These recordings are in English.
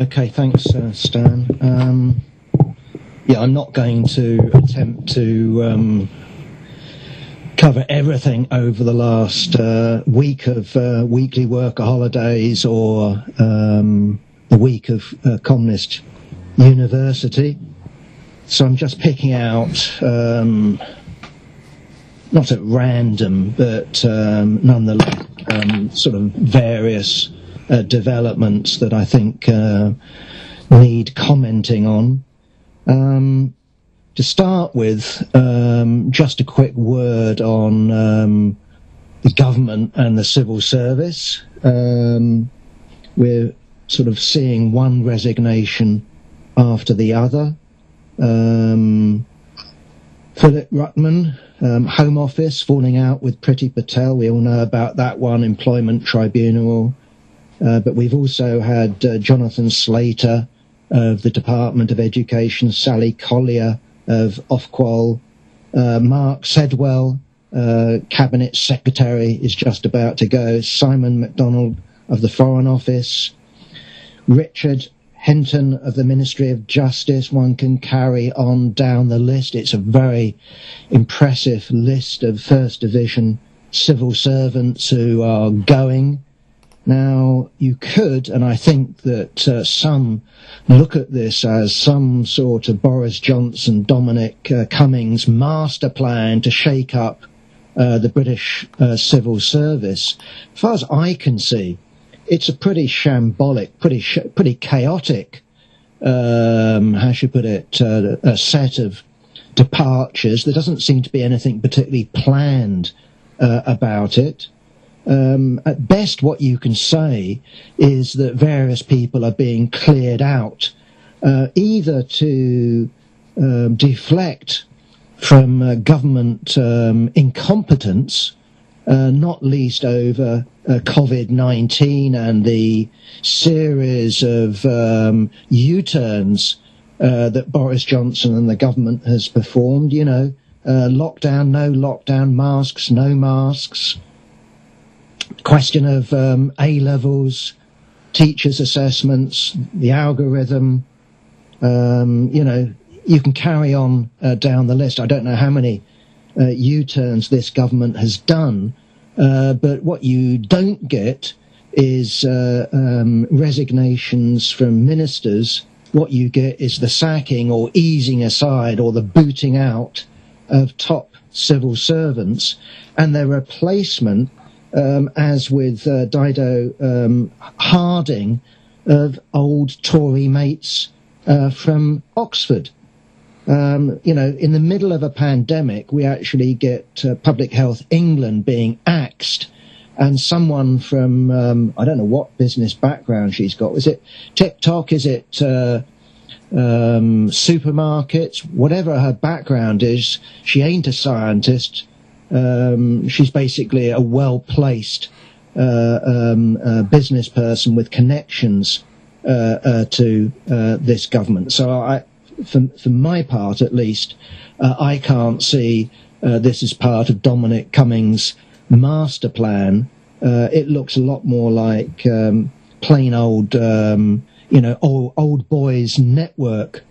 Okay, thanks, uh, Stan. Um, yeah, I'm not going to attempt to um, cover everything over the last uh, week of uh, weekly worker holidays or um, the week of uh, Communist University. So I'm just picking out, um, not at random, but um, nonetheless, um, sort of various uh, developments that I think uh, need commenting on. Um, to start with, um, just a quick word on um, the government and the civil service. Um, we're sort of seeing one resignation after the other. Um, Philip Rutnam, um, Home Office falling out with Priti Patel. We all know about that one, Employment Tribunal. Uh, but we've also had uh, Jonathan Slater of the Department of Education, Sally Collier of Ofqual, uh, Mark Sedwill, uh, Cabinet Secretary, is just about to go, Simon MacDonald of the Foreign Office, Richard Heaton of the Ministry of Justice. One can carry on down the list. It's a very impressive list of First Division civil servants who are going. Now, you could, and I think that uh, some look at this as some sort of Boris Johnson, Dominic uh, Cummings master plan to shake up uh, the British uh, civil service. As far as I can see, it's a pretty shambolic, pretty sh- pretty chaotic, um, how should I put it, uh, a set of departures. There doesn't seem to be anything particularly planned uh, about it um, at best, what you can say is that various people are being cleared out, uh, either to um, deflect from uh, government um, incompetence, uh, not least over uh, COVID 19 and the series of um, U turns uh, that Boris Johnson and the government has performed. You know, uh, lockdown, no lockdown, masks, no masks question of um, A levels, teachers' assessments, the algorithm. Um, you know, you can carry on uh, down the list. I don't know how many uh, U-turns this government has done, uh, but what you don't get is uh, um, resignations from ministers. What you get is the sacking or easing aside or the booting out of top civil servants and their replacement um, as with uh, Dido um, Harding, of old Tory mates uh, from Oxford. Um, you know, in the middle of a pandemic, we actually get uh, Public Health England being axed, and someone from um, I don't know what business background she's got. Is it TikTok? Is it uh, um, supermarkets? Whatever her background is, she ain't a scientist. Um, she's basically a well placed uh, um, uh, business person with connections uh, uh to uh, this government. So, I, for, for my part at least, uh, I can't see this as part of Dominic Cummings' master plan. it looks a lot more like um, plain old, um, you know, old, old boys network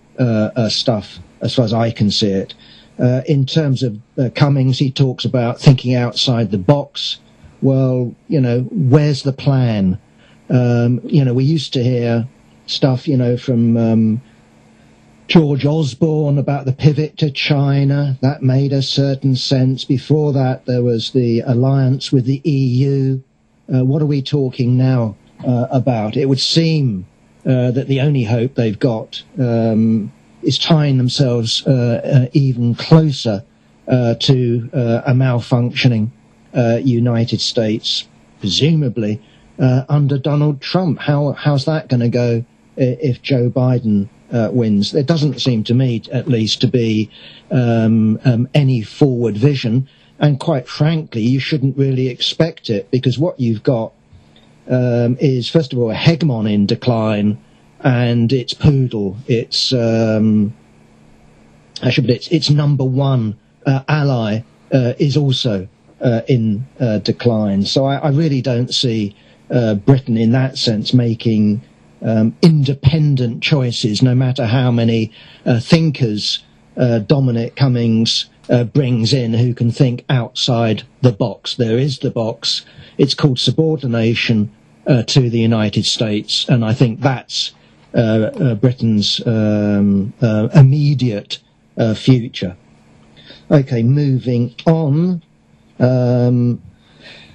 stuff, as far as I can see it. Uh, in terms of uh, Cummings, he talks about thinking outside the box. Well, you know, where's the plan? Um, you know, we used to hear stuff, you know, from um, George Osborne about the pivot to China. That made a certain sense. Before that, there was the alliance with the EU. Uh, what are we talking now uh, about? It would seem uh, that the only hope they've got um, is tying themselves uh, uh, even closer uh, to a malfunctioning United States, presumably under Donald Trump. How how's that going to go if Joe Biden uh, wins. There doesn't seem to me, at least, to be um, um, any forward vision. And quite frankly, you shouldn't really expect it because what you've got um, is, first of all, a hegemon in decline and its poodle, its um, actually, but its its number one uh, ally uh, is also uh, in uh, decline. So I, I, really don't see uh, Britain in that sense making um, independent choices, no matter how many uh, thinkers Dominic Cummings brings in who can think outside the box. There is the box. It's called subordination to the United States, and I think that's Britain's um, immediate future. Okay, moving on. Um,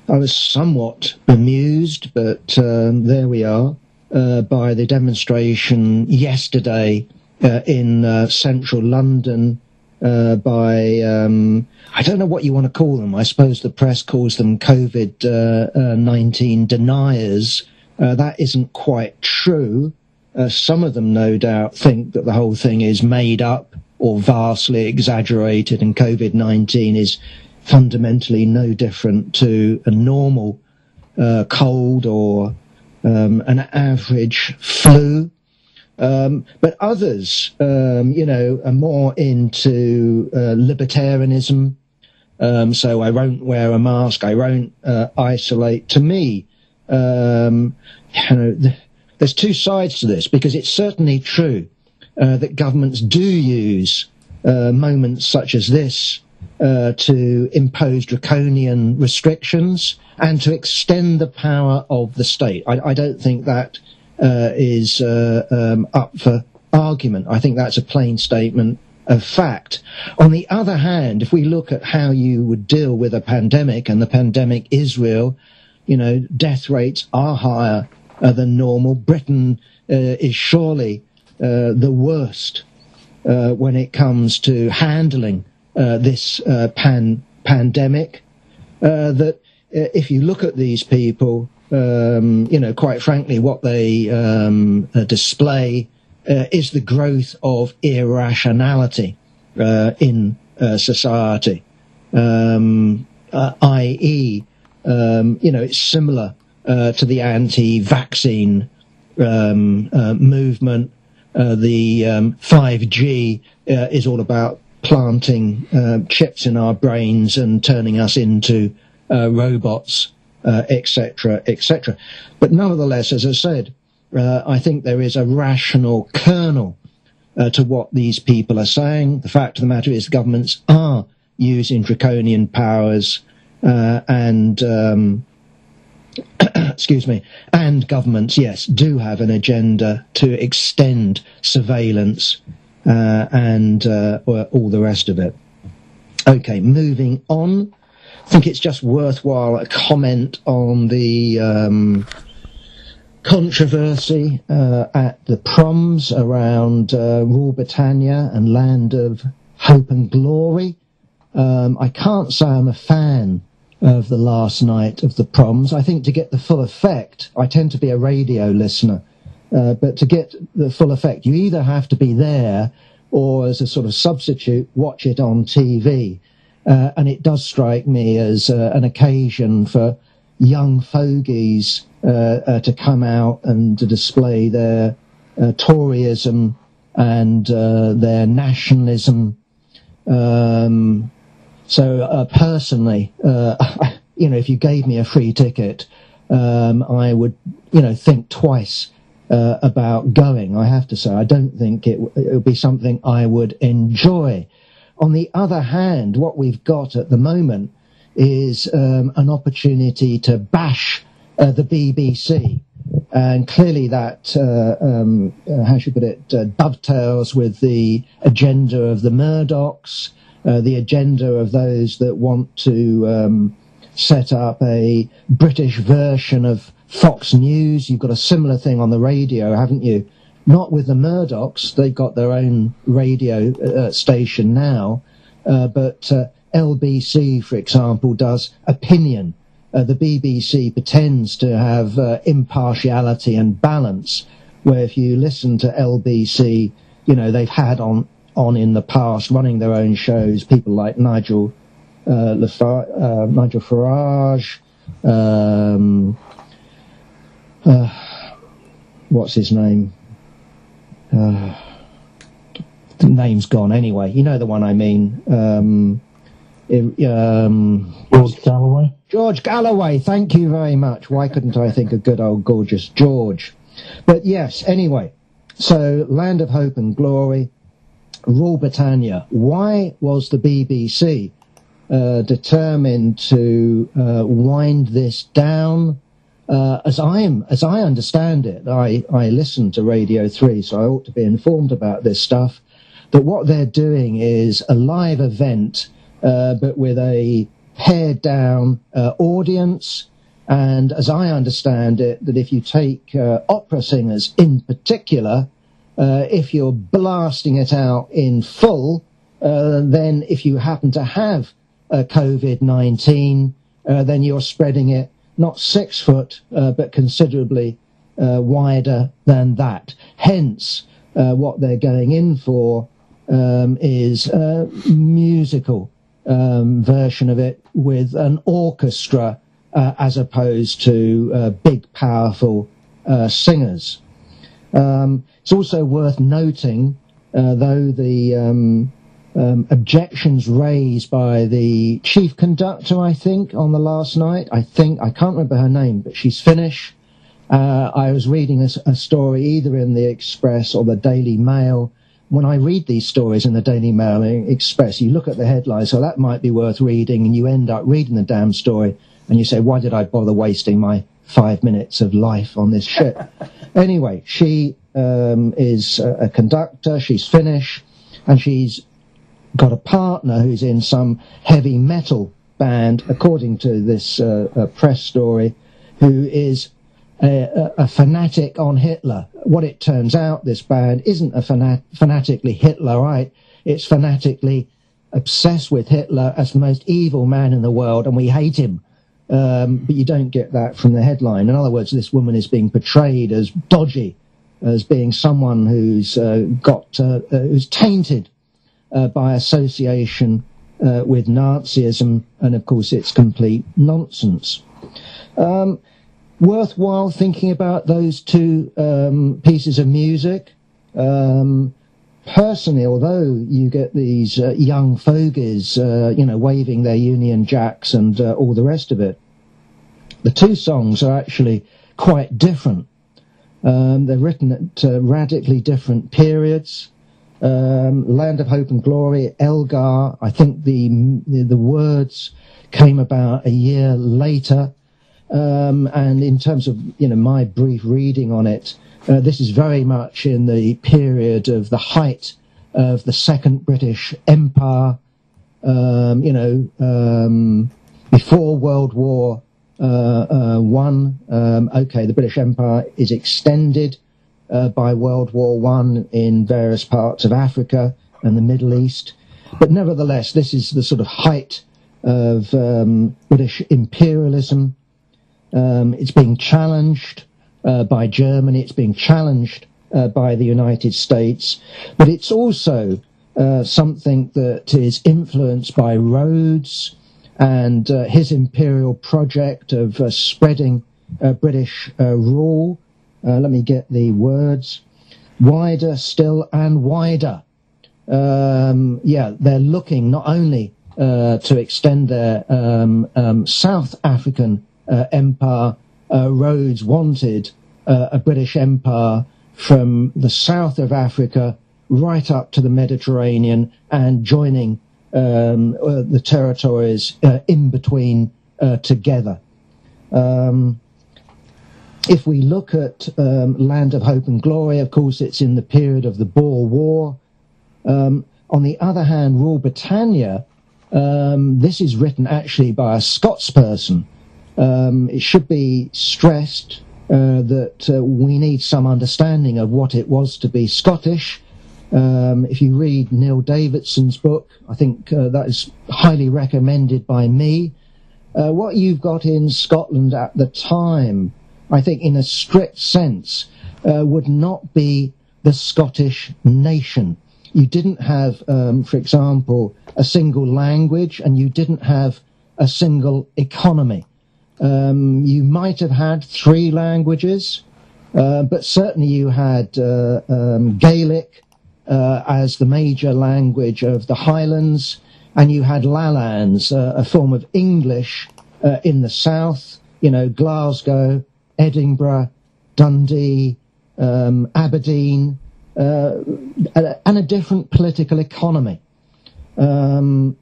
I was somewhat bemused, but um, there we are, uh, by the demonstration yesterday uh, in uh, central London uh, by, um, I don't know what you want to call them. I suppose the press calls them COVID uh, uh, 19 deniers. that isn't quite true. Some of them, no doubt, think that the whole thing is made up or vastly exaggerated, and COVID 19 is fundamentally no different to a normal uh, cold or um, an average flu. Um, but others, um, you know, are more into uh, libertarianism. Um, so I won't wear a mask. I won't uh, isolate. To me, um, you know, there's two sides to this because it's certainly true uh, that governments do use uh, moments such as this uh, to impose draconian restrictions and to extend the power of the state. I, I don't think that uh, is uh, um, up for argument. I think that's a plain statement of fact. On the other hand, if we look at how you would deal with a pandemic, and the pandemic is real, you know, death rates are higher than normal. Britain uh, is surely uh, the worst when it comes to handling uh, this uh, pan pandemic. Uh, that if you look at these people, um, you know, quite frankly, what they um, display is the growth of irrationality in society, um, i.e., um, you know, it's similar to the anti-vaccine um, movement. Uh, the um, 5G uh, is all about planting uh, chips in our brains and turning us into uh, robots, etc., uh, etc. Et but nevertheless, as I said, uh, I think there is a rational kernel uh, to what these people are saying. The fact of the matter is, governments are using draconian powers and. Um, excuse me, and governments, yes, do have an agenda to extend surveillance uh, and uh, all the rest of it. Okay, moving on. I think it's just worthwhile a comment on the um, controversy uh, at the proms around uh, Rule Britannia and Land of Hope and Glory. Um, I can't say I'm a fan of the last night of the proms. I think to get the full effect, I tend to be a radio listener. Uh, but to get the full effect, you either have to be there or as a sort of substitute, watch it on TV. Uh, and it does strike me as uh, an occasion for young fogies uh, uh to come out and to display their uh, Toryism and their nationalism. Um, so personally, you know, if you gave me a free ticket, um, I would, you know, think twice uh, about going. I have to say, I don't think it, it would be something I would enjoy. On the other hand, what we've got at the moment is um, an opportunity to bash uh, the BBC. And clearly that, uh, um, uh, how should I put it, uh, dovetails with the agenda of the Murdochs, uh, the agenda of those that want to um, set up a British version of Fox News. You've got a similar thing on the radio, haven't you? Not with the Murdochs. They've got their own radio uh, station now. Uh, but uh, LBC, for example, does opinion. Uh, the BBC pretends to have uh, impartiality and balance, where if you listen to LBC, you know, they've had on, on in the past running their own shows people like Nigel, uh, Nigel Farage, um, uh, what's his name? Uh, the name's gone anyway. You know the one I mean. Um, it, um, George Galloway. George Galloway. Thank you very much. Why couldn't I think of good old gorgeous George? but yes, anyway, so Land of Hope and Glory, Rule Britannia. Why was the BBC uh, determined to uh, wind this down? Uh, as I am, as I understand it, I, I listen to Radio 3, so I ought to be informed about this stuff, that what they're doing is a live event, uh, but with a pared down uh, audience, and as I understand it, that if you take uh, opera singers in particular, uh, if you're blasting it out in full, uh, then if you happen to have COVID 19, uh, then you're spreading it not six foot, uh, but considerably wider than that. Hence, what they're going in for um, is a musical um, version of it with an orchestra as opposed to big, powerful singers. Um, it's also worth noting, though the um, um, objections raised by the chief conductor, I think, on the last night. I think, I can't remember her name, but she's Finnish. Uh, I was reading a, a, story either in the Express or the Daily Mail. When I read these stories in the Daily Mail Express, you look at the headlines, so that might be worth reading, and you end up reading the damn story and you say, why did I bother wasting my five minutes of life on this ship? anyway, she um, is a, a, conductor, she's Finnish, and she's got a partner who's in some heavy metal band, according to this uh, uh, press story, who is a, a, fanatic on Hitler. What it turns out, this band isn't a fanat- fanatically Hitlerite, it's fanatically obsessed with Hitler as the most evil man in the world, and we hate him. Um, but you don't get that from the headline. In other words, this woman is being portrayed as dodgy, as being someone who's uh, got uh, uh who's tainted uh, by association uh, with Nazism, and of course, it's complete nonsense. Um, worthwhile thinking about those two um, pieces of music. Um, personally, although you get these young fogies, you know, waving their Union Jacks and all the rest of it, the two songs are actually quite different. Um, they're written at uh, radically different periods. Um, Land of Hope and Glory, Elgar. I think the the, words came about a year later. Um, and in terms of you know my brief reading on it, uh, this is very much in the period of the height of the Second British Empire. Um, you know, um, before World War One. Um, okay, the British Empire is extended uh, by World War One in various parts of Africa and the Middle East, but nevertheless, this is the sort of height of um, British imperialism. Um, it's being challenged uh, by Germany. It's being challenged uh, by the United States, but it's also uh, something that is influenced by Rhodes and uh, his imperial project of uh, spreading uh, British uh, rule. Uh, let me get the words. Wider still and wider. Um, yeah, they're looking not only to extend their um, um, South African empire. Rhodes wanted a British empire from the south of Africa right up to the Mediterranean and joining um, uh, the territories uh, in between uh, together. Um, if we look at um, Land of Hope and Glory, of course, it's in the period of the Boer War. Um, on the other hand, Rule Britannia, um, this is written actually by a Scots person. Um, it should be stressed uh, that uh, we need some understanding of what it was to be Scottish um, if you read Neil Davidson's book, I think uh, that is highly recommended by me. Uh, what you've got in Scotland at the time, I think, in a strict sense, uh, would not be the Scottish nation. You didn't have, um, for example, a single language, and you didn't have a single economy. Um, you might have had three languages, uh, but certainly you had uh, um, Gaelic, uh, as the major language of the Highlands, and you had Lallans, uh, a form of English uh, in the south, you know, Glasgow, Edinburgh, Dundee, um, Aberdeen, uh, and a different political economy. Um,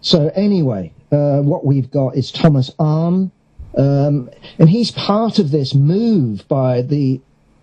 so anyway, uh, what we've got is Thomas Arne, um, and he's part of this move by the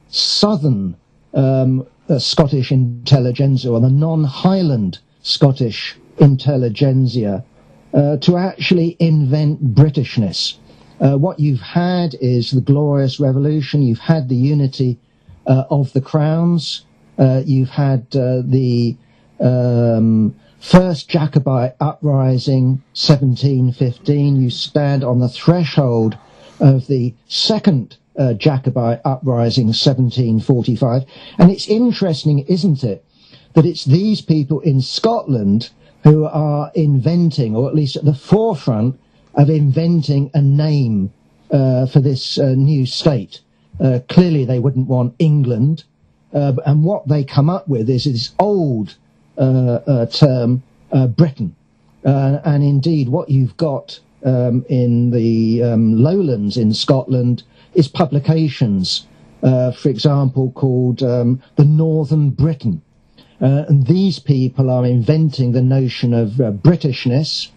southern um, uh, Scottish intelligentsia or the non-Highland Scottish intelligentsia uh, to actually invent Britishness. Uh, what you've had is the Glorious Revolution. You've had the unity uh, of the crowns. Uh, you've had uh, the um, first Jacobite uprising, 1715. You stand on the threshold of the second uh, Jacobite uprising, 1745. And it's interesting, isn't it, that it's these people in Scotland who are inventing, or at least at the forefront of inventing a name uh, for this uh, new state. Uh, clearly, they wouldn't want England, uh, and what they come up with is this old uh, term, Britain. and indeed, what you've got um, in the um, lowlands in Scotland is publications, for example, called um, the Northern Briton. Uh, and these people are inventing the notion of uh, Britishness.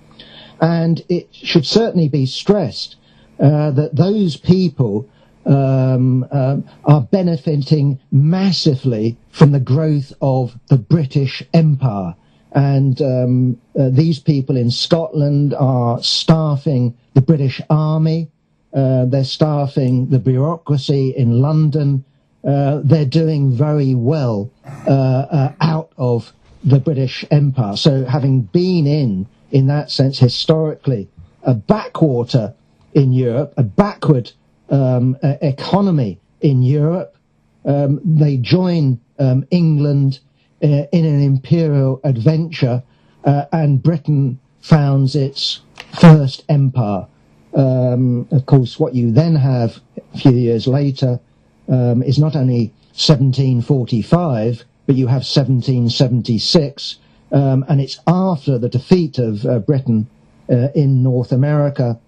And it should certainly be stressed uh, that those people um, um, are benefiting massively from the growth of the British Empire. And um, uh, these people in Scotland are staffing the British Army. Uh, they're staffing the bureaucracy in London uh, they're doing very well uh, uh, out of the British Empire. So having been in, in that sense, historically, a backwater in Europe, a backward um, economy in Europe, um, they join um, England uh, in an imperial adventure, and Britain founds its first empire. Um, of course, what you then have a few years later um, is not only 1745, but you have 1776, um, and it's after the defeat of uh, Britain uh, in North America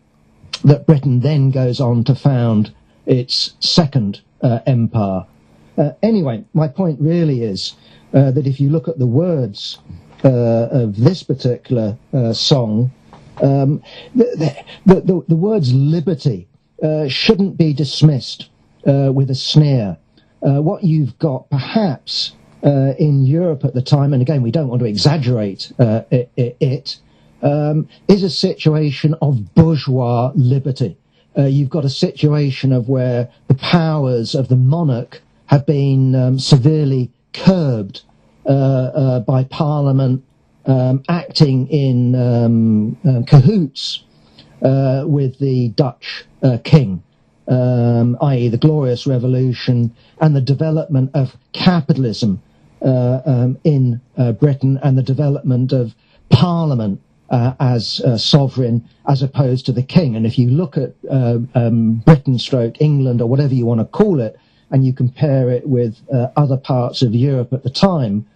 that Britain then goes on to found its second uh, empire. Uh, anyway, my point really is uh, that if you look at the words uh, of this particular song, um, the, the, the, the, words liberty shouldn't be dismissed uh, with a sneer. Uh, what you've got perhaps uh, in Europe at the time, and again, we don't want to exaggerate uh, it, it, um, is a situation of bourgeois liberty. Uh, you've got a situation of where the powers of the monarch have been um, severely curbed uh, by Parliament um, acting in um, cahoots with the Dutch king um, i.e., the Glorious Revolution and the development of capitalism uh, um, in uh, Britain and the development of Parliament uh, as sovereign as opposed to the king. And if you look at uh, um, Britain, stroke England, or whatever you want to call it, and you compare it with uh, other parts of Europe at the time,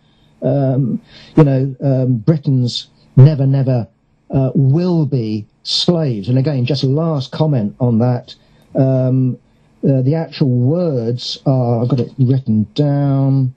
um, you know, um, Britons never, never uh, will be slaves. And again, just a last comment on that. Um, uh, the actual words are, I've got it written down,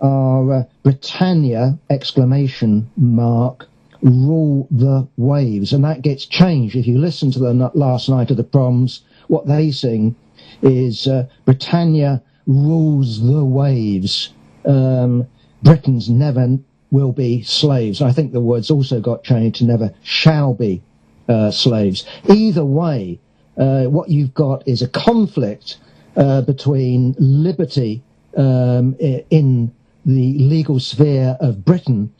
are uh, Britannia, exclamation mark, rule the waves. And that gets changed. If you listen to the last night of the proms, what they sing is uh, Britannia rules the waves. Um, Britons never will be slaves. I think the words also got changed to never shall be uh, slaves. Either way, uh, what you've got is a conflict uh, between liberty um, in the legal sphere of Britain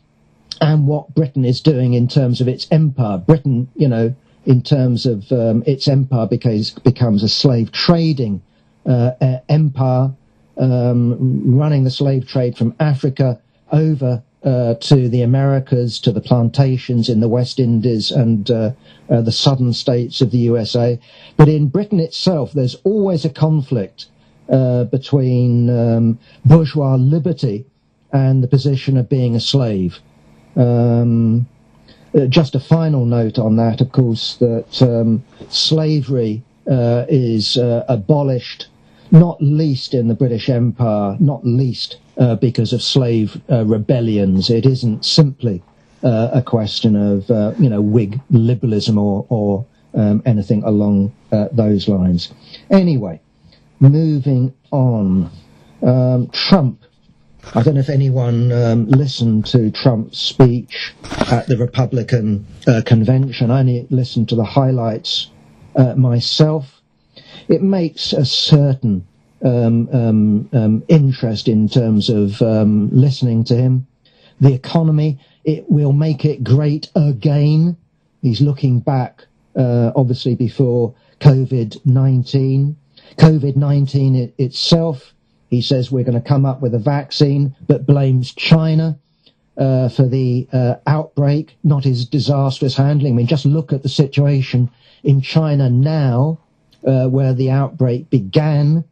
and what Britain is doing in terms of its empire. Britain, you know, in terms of um, its empire becomes, becomes a slave trading uh, empire, um, running the slave trade from Africa over uh, to the Americas, to the plantations in the West Indies and uh, uh, the southern states of the USA. But in Britain itself, there's always a conflict uh, between um, bourgeois liberty and the position of being a slave. Um, uh, just a final note on that, of course, that um, slavery uh, is abolished not least in the British Empire, not least uh, because of slave uh, rebellions. It isn't simply uh, a question of uh, you know Whig liberalism or or um, anything along uh, those lines. Anyway, moving on. Um, Trump. I don't know if anyone um, listened to Trump's speech at the Republican uh, convention. I only listened to the highlights myself it makes a certain um, um, um, interest in terms of um, listening to him. The economy, it will make it great again. He's looking back, uh, obviously, before COVID 19. COVID 19 it, itself, he says we're going to come up with a vaccine, but blames China. Uh, for the uh, outbreak, not his disastrous handling. I mean, just look at the situation in China now uh, where the outbreak began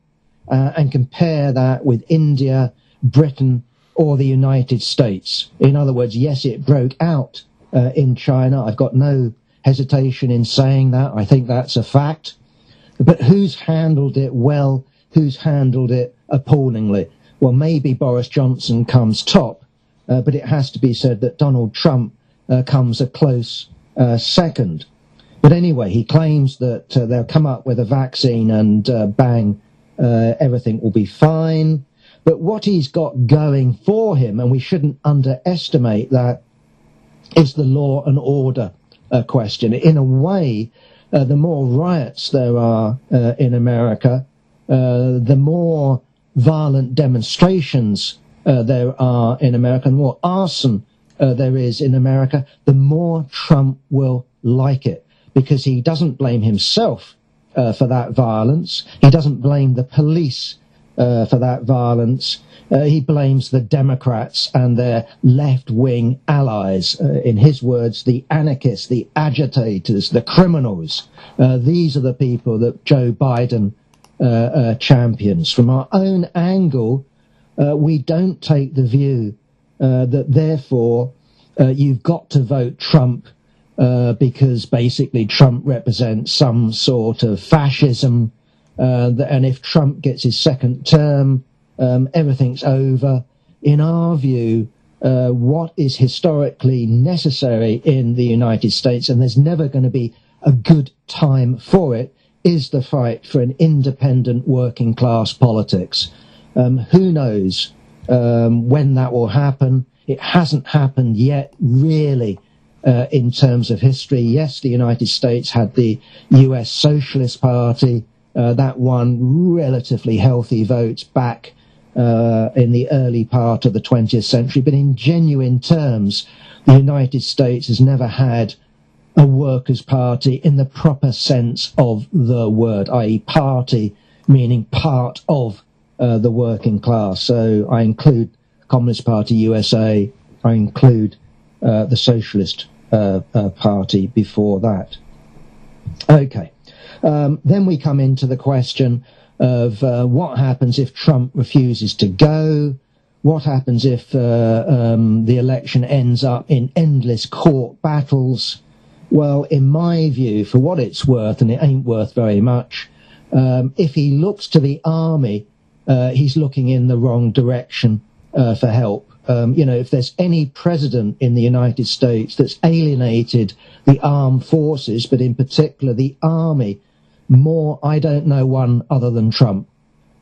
uh, and compare that with India, Britain, or the United States. In other words, yes, it broke out uh, in China. I've got no hesitation in saying that. I think that's a fact. But who's handled it well? Who's handled it appallingly? Well, maybe Boris Johnson comes top, uh, but it has to be said that Donald Trump uh, comes a close uh, second. But anyway, he claims that uh, they'll come up with a vaccine and uh, bang, uh, everything will be fine. But what he's got going for him, and we shouldn't underestimate that, is the law and order uh, question. In a way, uh, the more riots there are uh, in America, the more violent demonstrations there are in America, the more arson there is in America, the more Trump will like it because he doesn't blame himself uh, for that violence. He doesn't blame the police uh, for that violence. Uh, he blames the Democrats and their left wing allies. Uh, in his words, the anarchists, the agitators, the criminals. Uh, these are the people that Joe Biden uh, champions. From our own angle, we don't take the view that therefore you've got to vote Trump uh, because basically Trump represents some sort of fascism. Uh, and if Trump gets his second term, um, everything's over. In our view, uh, what is historically necessary in the United States, and there's never going to be a good time for it, is the fight for an independent working class politics. Um, who knows um, when that will happen? It hasn't happened yet, really uh, in terms of history. Yes, the United States had the US Socialist Party. Uh, that won relatively healthy votes back uh, in the early part of the 20th century. But in genuine terms, the United States has never had a workers' party in the proper sense of the word, i.e., party meaning part of uh, the working class. So I include Communist Party USA, I include uh, the Socialist uh, uh, party before that. Okay. Um, then we come into the question of uh, what happens if Trump refuses to go. What happens if uh, um, the election ends up in endless court battles? Well, in my view, for what it's worth, and it ain't worth very much, um, if he looks to the army, uh, he's looking in the wrong direction uh, for help. Um, you know, if there's any president in the United States that's alienated the armed forces, but in particular the army, more, I don't know one other than Trump.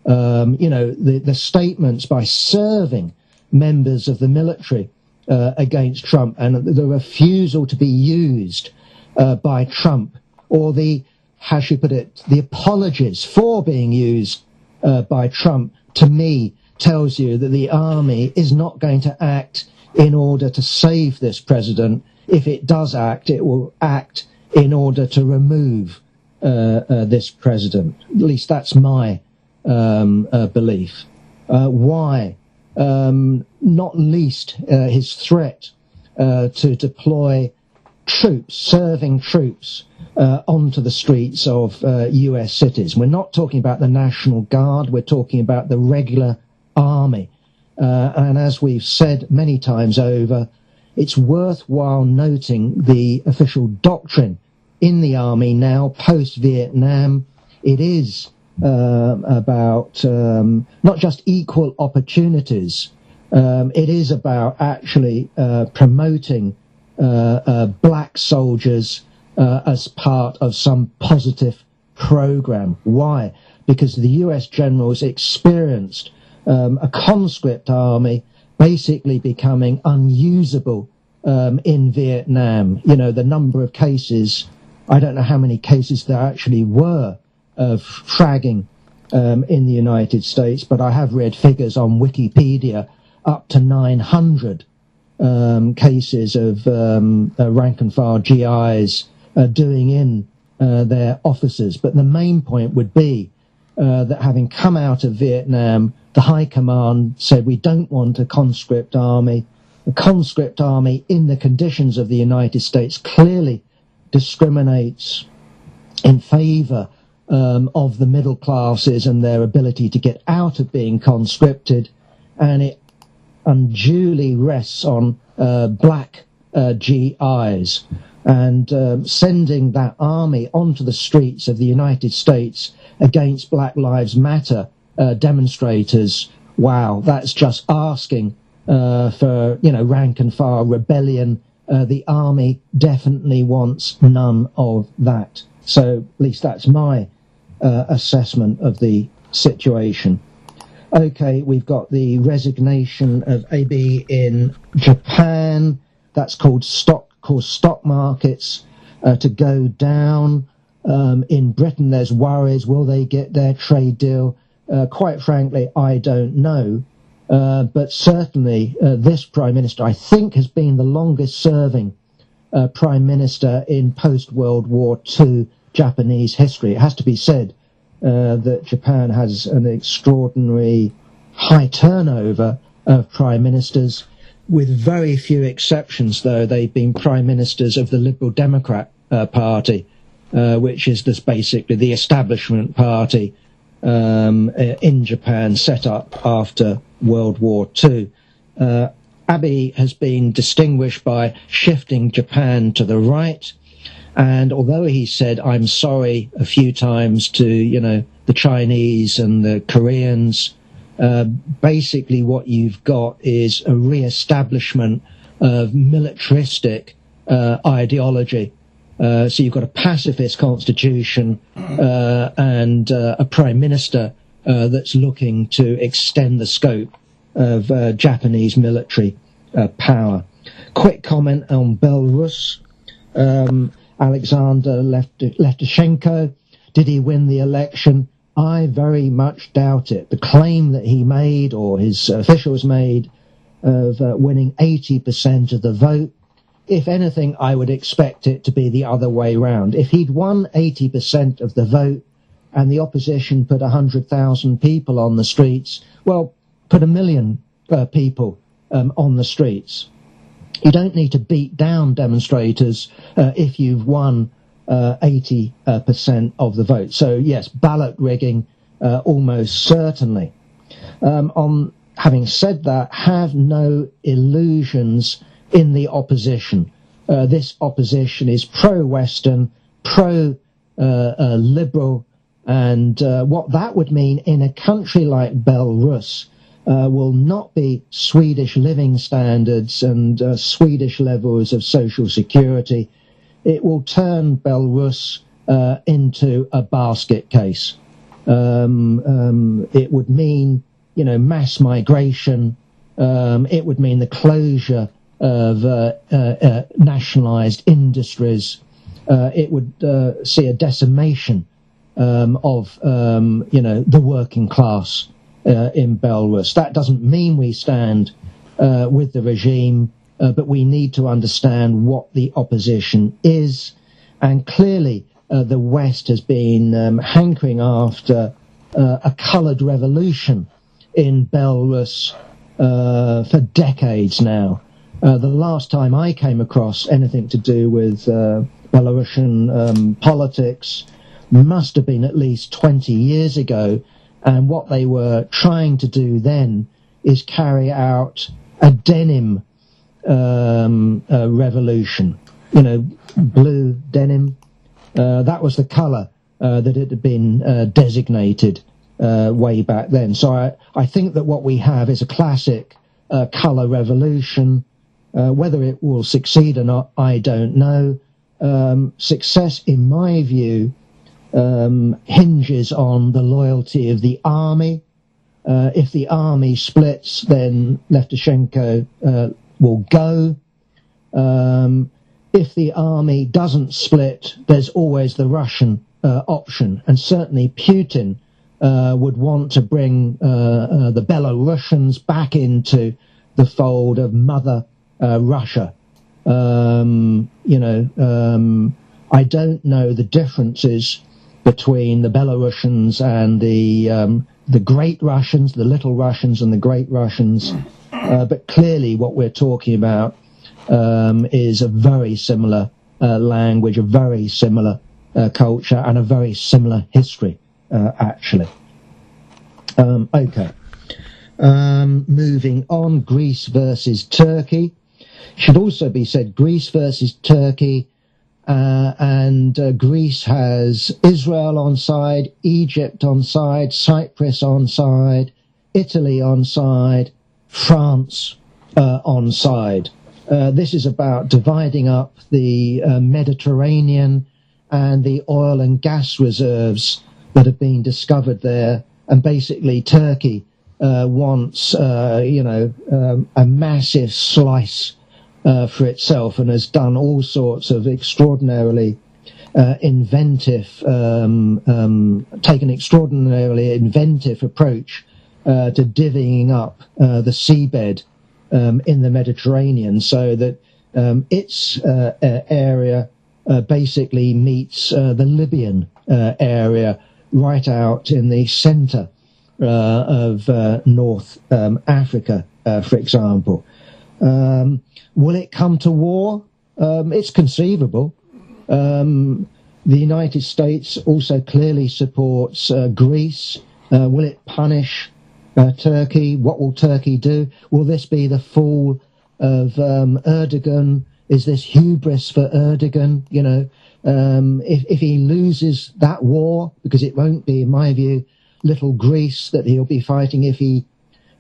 Um, you know, the, the statements by serving members of the military uh, against Trump and the refusal to be used uh, by Trump or the, how should you put it, the apologies for being used uh, by Trump to me tells you that the army is not going to act in order to save this president. If it does act, it will act in order to remove uh, uh, this president. At least that's my um, uh, belief. Uh, why? Um, not least uh, his threat uh, to deploy troops, serving troops, onto the streets of US cities. We're not talking about the National Guard. We're talking about the regular army. Uh, and as we've said many times over, it's worthwhile noting the official doctrine in the army now, post Vietnam. It is uh, about um, not just equal opportunities. Um, it is about actually uh, promoting uh, uh black soldiers uh, as part of some positive program. Why? Because the U.S. generals experienced um, a conscript army basically becoming unusable um, in Vietnam. You know, the number of cases, I don't know how many cases there actually were of fragging um, in the United States, but I have read figures on Wikipedia up to 900 um, cases of um, uh, rank and file GIs uh, doing in uh, their officers. But the main point would be uh, that having come out of Vietnam, the High Command said we don't want a conscript army. A conscript army in the conditions of the United States clearly discriminates in favour um, of the middle classes and their ability to get out of being conscripted, and it unduly rests on uh, black uh, GIs. And um, sending that army onto the streets of the United States against Black Lives Matter uh, demonstrators, wow, that's just asking uh, for, you know, rank and file rebellion. Uh, the army definitely wants none of that. So at least that's my uh, assessment of the situation. Okay, we've got the resignation of Abe in Japan. That's called stock, caused stock markets uh, to go down. Um, in Britain, there's worries. Will they get their trade deal? Uh, quite frankly, I don't know. Uh, but certainly, uh, this prime minister, I think, has been the longest serving uh, prime minister in post World War II Japanese history. It has to be said uh, that Japan has an extraordinary high turnover of prime ministers. With very few exceptions, though, they've been prime ministers of the Liberal Democrat uh, Party, uh, which is this basically the establishment party um, in Japan set up after World War II. Uh, Abe has been distinguished by shifting Japan to the right, and although he said, I'm sorry a few times to, you know, the Chinese and the Koreans, uh, basically what you've got is a re-establishment of militaristic uh, ideology. Uh, so you've got a pacifist constitution uh, and uh, a prime minister uh, that's looking to extend the scope of Japanese military power. Quick comment on Belarus. Um, Alexander Lukashenko. Did he win the election? I very much doubt it. The claim that he made, or his officials made, of uh, winning 80% of the vote, if anything, I would expect it to be the other way round. If he'd won 80% of the vote and the opposition put 100,000 people on the streets, well, put a million uh, people um, on the streets. You don't need to beat down demonstrators uh, if you've won uh, 80% uh, of the vote. So, yes, ballot rigging uh, almost certainly. Um, on having said that, have no illusions in the opposition. Uh, this opposition is pro-Western, pro-liberal, and what that would mean in a country like Belarus, uh, will not be Swedish living standards and uh, Swedish levels of social security. It will turn Belarus uh, into a basket case. Um, um, it would mean, you know, mass migration. Um, it would mean the closure of uh, uh, uh, nationalized industries. it would see a decimation um, of, um, you know, the working class in Belarus. That doesn't mean we stand with the regime, but we need to understand what the opposition is. And clearly, uh, the West has been um, hankering after uh, a coloured revolution in Belarus uh, for decades now. The last time I came across anything to do with Belarusian um, politics must have been at least 20 years ago and what they were trying to do then is carry out a denim um, uh, revolution. You know, blue denim. Uh, that was the colour uh, that it had been uh, designated uh, way back then. So I, I think that what we have is a classic uh, colour revolution. Uh, whether it will succeed or not, I don't know. Um, success, in my view, um, hinges on the loyalty of the army. Uh, if the army splits, then Lukashenko uh, will go. Um, if the army doesn't split, there's always the Russian uh, option, and certainly Putin uh, would want to bring uh, the Belarusians back into the fold of Mother Russia. Um, you know, um, I don't know the differences between the Belarusians and the um, the Great Russians, the Little Russians and the Great Russians, uh, but clearly what we're talking about um, is a very similar uh, language, a very similar uh, culture, and a very similar history, uh, actually. Um, okay. Um, moving on, Greece versus Turkey. Should also be said Greece versus Turkey, uh, and uh, Greece has Israel on side, Egypt on side, Cyprus on side, Italy on side, France uh, on side. Uh, this is about dividing up the uh, Mediterranean and the oil and gas reserves that have been discovered there. And basically, Turkey uh, wants, you know, um, a massive slice uh, for itself and has done all sorts of extraordinarily uh, inventive, um, um, take an extraordinarily inventive approach uh, to divvying up uh, the seabed um, in the Mediterranean so that um, its area uh, basically meets uh, the Libyan uh, area right out in the center uh, of uh, North um, Africa, for example. Um, will it come to war? Um, it's conceivable. Um, the United States also clearly supports Greece. will it punish Turkey? What will Turkey do? Will this be the fall of um, Erdogan? Is this hubris for Erdogan? You know, um, if, if he loses that war, because it won't be, in my view, little Greece that he'll be fighting if he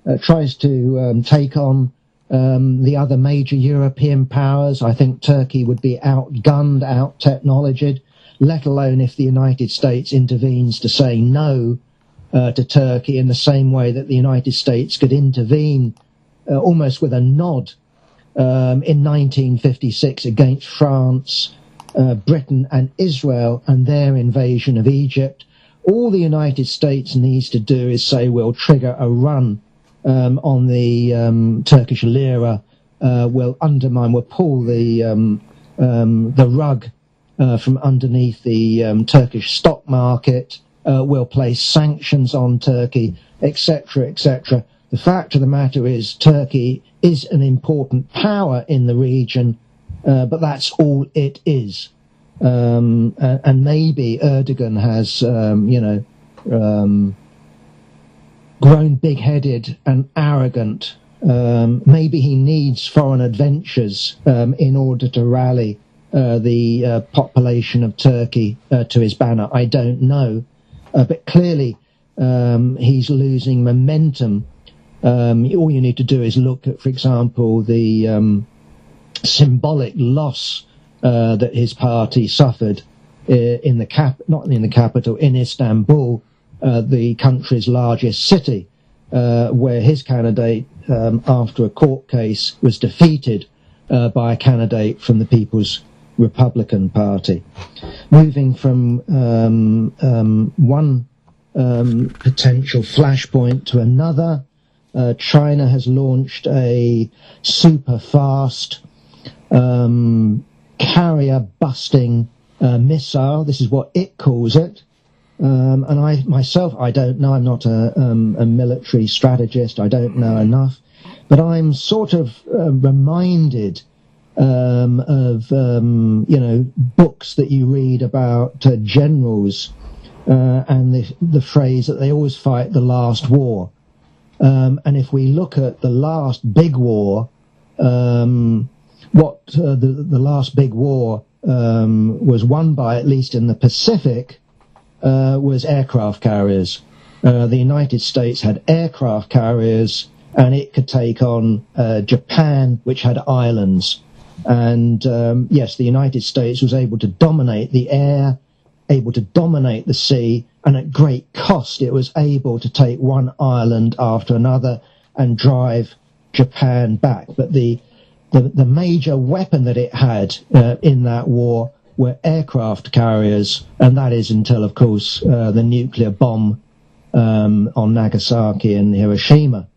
uh, tries to um, take on um, the other major European powers. I think Turkey would be outgunned, out technologied, let alone if the United States intervenes to say no uh, to Turkey in the same way that the United States could intervene uh, almost with a nod um, in 1956 against France, uh, Britain, and Israel and their invasion of Egypt. All the United States needs to do is say we'll trigger a run um, on the um, Turkish lira, uh, will undermine, will pull the um, um, the rug uh, from underneath the um, Turkish stock market, uh, will place sanctions on Turkey, etc., etc. The fact of the matter is, Turkey is an important power in the region, uh, but that's all it is. Um, and, and, maybe Erdogan has, um, you know, um, grown big-headed and arrogant. Um, maybe he needs foreign adventures um, in order to rally uh, the uh, population of Turkey uh, to his banner. I don't know, uh, but clearly um, he's losing momentum um, all you need to do is look at, for example, the um, symbolic loss uh, that his party suffered uh, in the cap, not in the capital, in Istanbul, the country's largest city, uh, where his candidate, um, after a court case, was defeated uh, by a candidate from the People's Republican Party. Moving from um, um, one um, potential flashpoint to another. Uh, China has launched a super fast um, carrier busting uh, missile. This is what it calls it. Um, and I myself, I don't know. I'm not a, um, a, military strategist. I don't know enough, but I'm sort of uh, reminded um, of um, you know books that you read about uh, generals uh, and the the phrase that they always fight the last war. Um, and if we look at the last big war, what uh, the, the last big war was won by, at least in the Pacific, uh, was aircraft carriers. Uh, the United States had aircraft carriers, and it could take on uh, Japan, which had islands. And um, yes, the United States was able to dominate the air, able to dominate the sea, and at great cost, it was able to take one island after another and drive Japan back. But the the, the major weapon that it had uh, in that war were aircraft carriers, and that is until, of course, uh, the nuclear bomb um, on Nagasaki and Hiroshima.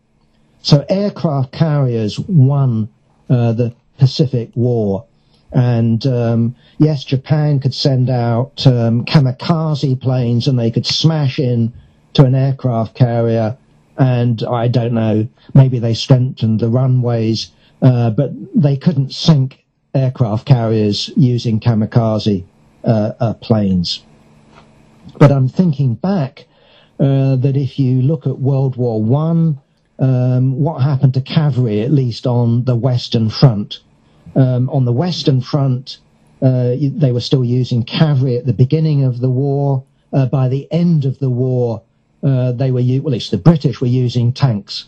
So aircraft carriers won uh, the Pacific War. And um, yes, Japan could send out um, kamikaze planes and they could smash in to an aircraft carrier. And I don't know, maybe they strengthened the runways, uh, but they couldn't sink aircraft carriers using kamikaze uh, uh, planes. But I'm thinking back uh, that if you look at World War One, um, what happened to cavalry, at least on the Western Front? Um, on the Western Front, uh, they were still using cavalry at the beginning of the war. Uh, by the end of the war, uh, they were, well, at least the British were using tanks,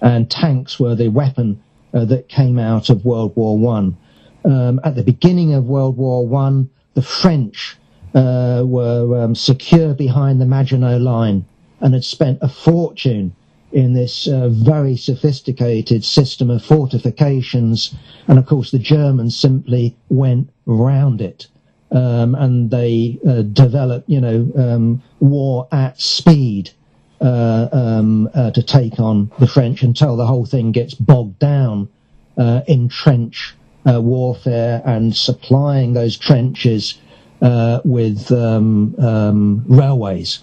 and tanks were the weapon that came out of World War One. Um, at the beginning of World War One, the French uh, were um, secure behind the Maginot Line and had spent a fortune in this uh, very sophisticated system of fortifications. And of course, the Germans simply went round it. Um, and they uh, developed, you know, um, war at speed uh, um, uh, to take on the French until the whole thing gets bogged down uh, in trench uh, warfare and supplying those trenches uh, with um, um, railways.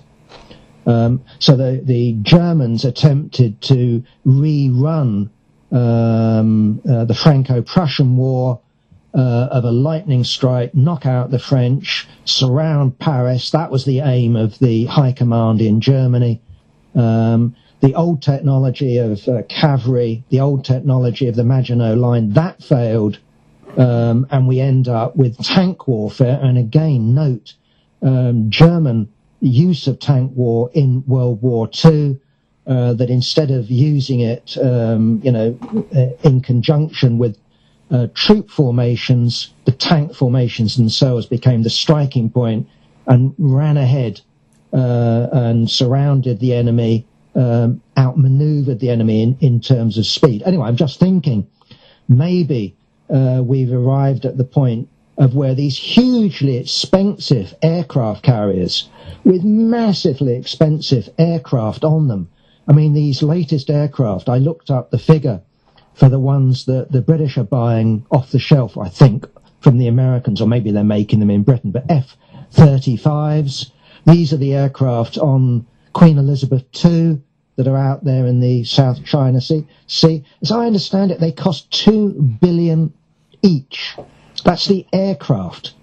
Um, so the, the Germans attempted to rerun um, uh, the Franco-Prussian War uh, of a lightning strike, knock out the French, surround Paris. That was the aim of the high command in Germany. Um, the old technology of uh, cavalry, the old technology of the Maginot Line, that failed um, and we end up with tank warfare. And again, note um, German use of tank war in World War II. Uh, that instead of using it, um, you know, uh, in conjunction with uh, troop formations, the tank formations themselves became the striking point and ran ahead uh, and surrounded the enemy, um, outmaneuvered the enemy in, in terms of speed. Anyway, I'm just thinking maybe uh, we've arrived at the point of where these hugely expensive aircraft carriers with massively expensive aircraft on them. I mean, these latest aircraft, I looked up the figure for the ones that the British are buying off the shelf, I think, from the Americans, or maybe they're making them in Britain, but F-35s, these are the aircraft on Queen Elizabeth II, that are out there in the South China Sea. See, as I understand it, they cost two billion each. That's the aircraft.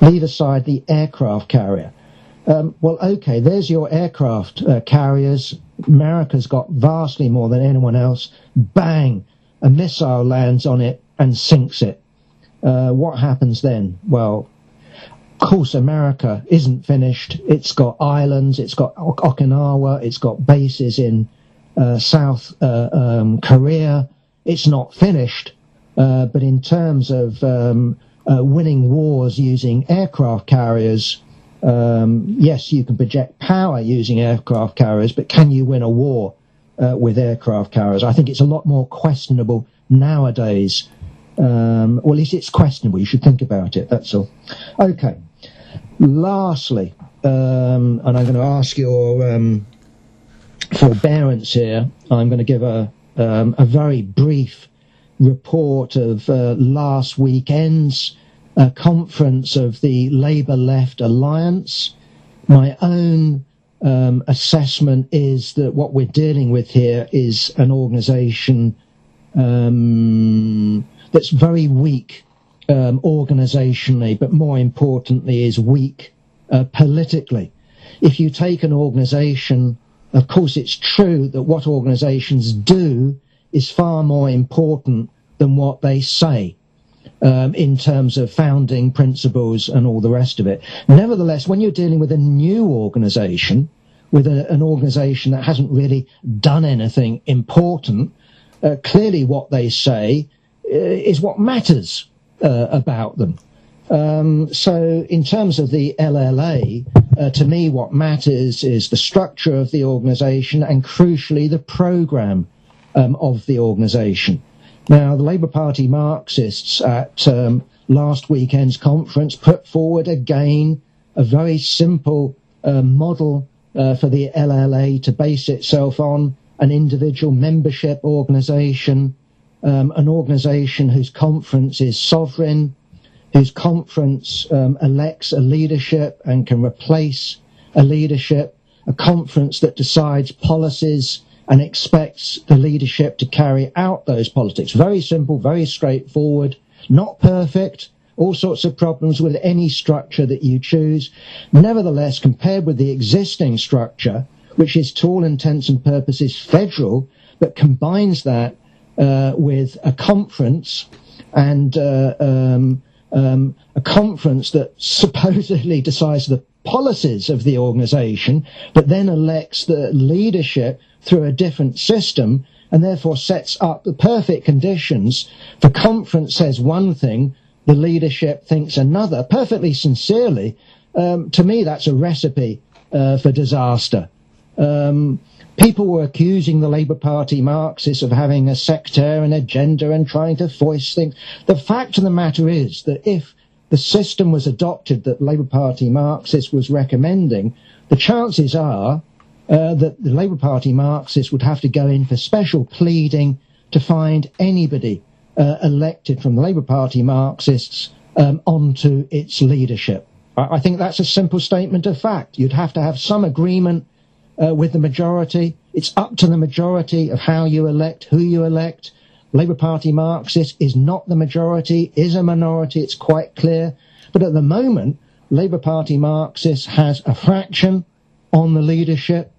Leave aside the aircraft carrier. Um, well, okay, there's your aircraft uh, carriers. America's got vastly more than anyone else. Bang! A missile lands on it and sinks it. Uh, what happens then? Well, of course, America isn't finished. It's got islands. It's got Okinawa. It's got bases in uh, South uh, um, Korea. It's not finished. Uh, but in terms of um, uh, winning wars using aircraft carriers, um, yes, you can project power using aircraft carriers, but can you win a war uh, with aircraft carriers? I think it's a lot more questionable nowadays. Um, at least it's questionable. You should think about it. That's all. Okay. Lastly, um, and I'm going to ask your um, forbearance here. I'm going to give a um, a very brief report of uh, last weekend's uh, conference of the Labour Left Alliance. My own um, assessment is that what we're dealing with here is an organisation um, that's very weak um, organisationally, but more importantly, is weak uh, politically. If you take an organisation, of course, it's true that what organisations do is far more important than what they say. um, in terms of founding principles and all the rest of it. Nevertheless, when you're dealing with a new organization, with a, an organization that hasn't really done anything important, uh, clearly what they say uh, is what matters uh, about them. Um, so, in terms of the LLA, uh, to me, what matters is the structure of the organisation and, crucially, the programme um, of the organisation. Now, the Labour Party Marxists at um, last weekend's conference put forward again a very simple uh, model uh, for the LLA to base itself on an individual membership organisation, um, an organisation whose conference is sovereign whose conference um, elects a leadership and can replace a leadership, a conference that decides policies and expects the leadership to carry out those politics. Very simple, very straightforward, not perfect, all sorts of problems with any structure that you choose. Nevertheless, compared with the existing structure, which is to all intents and purposes federal, but combines that uh, with a conference and uh, um, um, a conference that supposedly decides the policies of the organization, but then elects the leadership through a different system and therefore sets up the perfect conditions. The conference says one thing, the leadership thinks another, perfectly sincerely. Um, to me, that's a recipe uh, for disaster. Um, People were accusing the Labour Party Marxists of having a sectarian agenda and trying to foist things. The fact of the matter is that if the system was adopted that Labour Party Marxists was recommending, the chances are uh, that the Labour Party Marxists would have to go in for special pleading to find anybody uh, elected from the Labour Party Marxists um, onto its leadership. I, I think that's a simple statement of fact. You'd have to have some agreement uh, with the majority. It's up to the majority of how you elect, who you elect. Labour Party Marxist is not the majority, is a minority, it's quite clear. But at the moment, Labour Party Marxist has a fraction on the leadership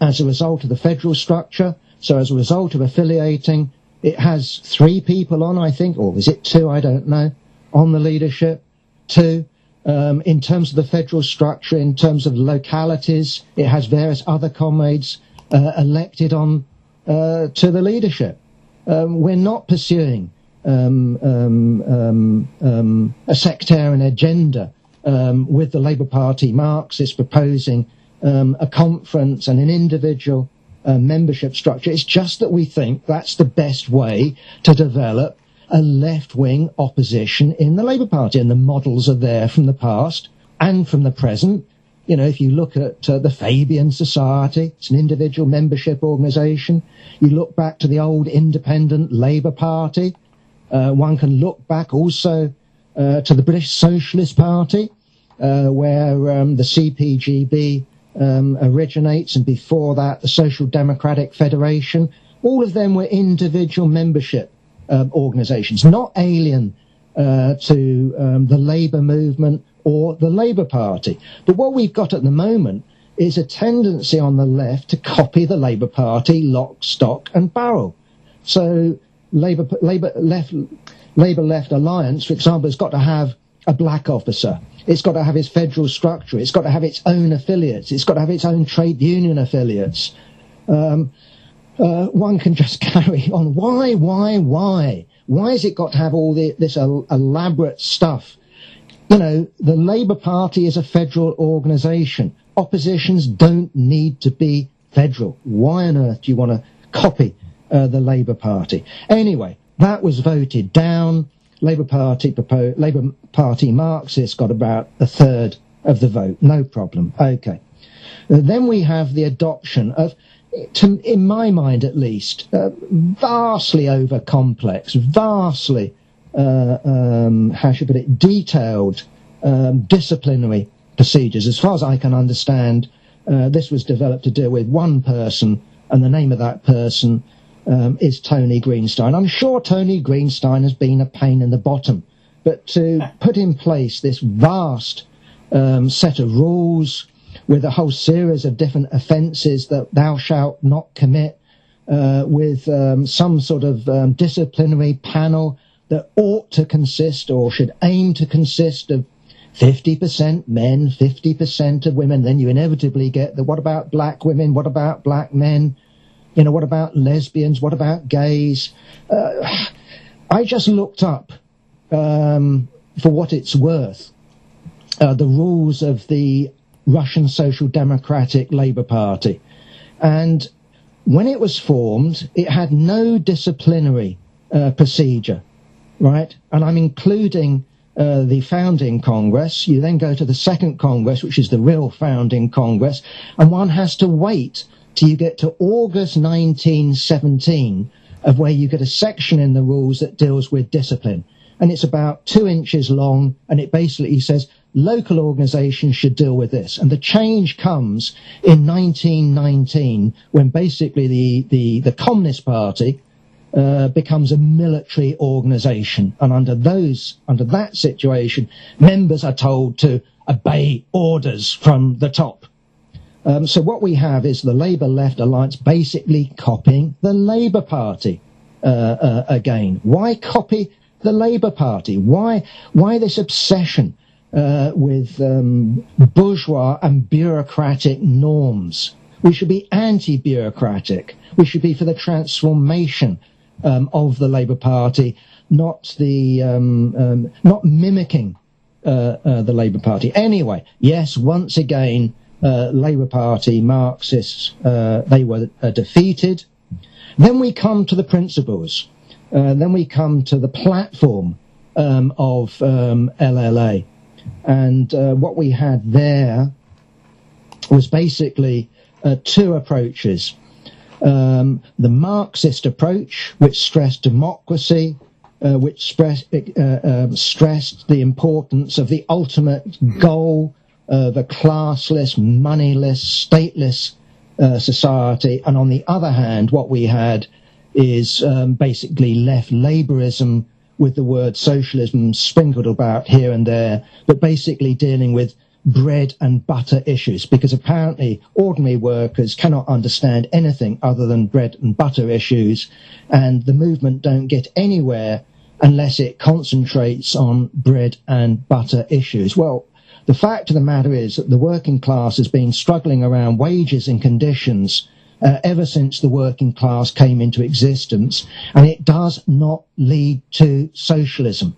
as a result of the federal structure. So as a result of affiliating, it has three people on, I think, or is it two? I don't know, on the leadership. Two um, in terms of the federal structure, in terms of localities, it has various other comrades uh, elected on uh, to the leadership. Um, we're not pursuing um, um, um, a sectarian agenda with the Labour Party. Marxists proposing a conference and an individual uh, membership structure. It's just that we think that's the best way to develop a left wing opposition in the Labour Party, and the models are there from the past and from the present. You know, if you look at uh, the Fabian Society, it's an individual membership organisation. You look back to the old independent Labour Party. Uh, one can look back also uh, to the British Socialist Party, uh, where um, the CPGB um, originates, and before that, the Social Democratic Federation. All of them were individual membership um, organisations, not alien uh, to um, the Labour movement or the Labour Party. But what we've got at the moment is a tendency on the left to copy the Labour Party lock, stock, and barrel. So Labour, Labour left, Labour left alliance, for example, has got to have a black officer. It's got to have its federal structure. It's got to have its own affiliates. It's got to have its own trade union affiliates. Um, uh, one can just carry on. Why, why, why? Why has it got to have all the, this uh, elaborate stuff? You know, the Labour Party is a federal organisation. Oppositions don't need to be federal. Why on earth do you want to copy uh, the Labour Party? Anyway, that was voted down. Labour Party proposed, Labour Party Marxists got about a third of the vote. No problem. Okay. Uh, then we have the adoption of to, in my mind at least, uh, vastly over complex, vastly, um, how should I put it, detailed um, disciplinary procedures. As far as I can understand, uh, this was developed to deal with one person, and the name of that person um, is Tony Greenstein. I'm sure Tony Greenstein has been a pain in the bottom, but to put in place this vast um, set of rules, with a whole series of different offences that thou shalt not commit, uh, with um, some sort of um, disciplinary panel that ought to consist or should aim to consist of 50% men, 50% of women, then you inevitably get the what about black women? What about black men? You know, what about lesbians? What about gays? Uh, I just looked up, um, for what it's worth, uh, the rules of the Russian Social Democratic Labour Party. And when it was formed, it had no disciplinary uh, procedure, right? And I'm including uh, the founding Congress. You then go to the second Congress, which is the real founding Congress, and one has to wait till you get to August 1917 of where you get a section in the rules that deals with discipline. And it's about two inches long, and it basically says local organizations should deal with this. And the change comes in 1919 when basically the, the, the Communist Party uh, becomes a military organization. And under those, under that situation, members are told to obey orders from the top. Um, so what we have is the Labour Left Alliance basically copying the Labour Party uh, uh, again. Why copy the Labour Party? Why why this obsession uh, with um, bourgeois and bureaucratic norms? We should be anti-bureaucratic. We should be for the transformation um, of the Labour Party, not the um, um not mimicking uh, uh, the Labour Party. Anyway, yes, once again uh, Labour Party, Marxists, uh, they were uh, defeated. Then we come to the principles. Uh, then we come to the platform um, of um, LLA. And what we had there was basically two approaches. Um, the Marxist approach, which stressed democracy, uh, which uh, um, stressed the importance of the ultimate goal of a classless, moneyless, stateless uh, society. And on the other hand, what we had is um, basically left labourism with the word socialism sprinkled about here and there, but basically dealing with bread and butter issues because apparently ordinary workers cannot understand anything other than bread and butter issues and the movement don't get anywhere unless it concentrates on bread and butter issues. Well, the fact of the matter is that the working class has been struggling around wages and conditions uh, ever since the working class came into existence, and it does not lead to socialism.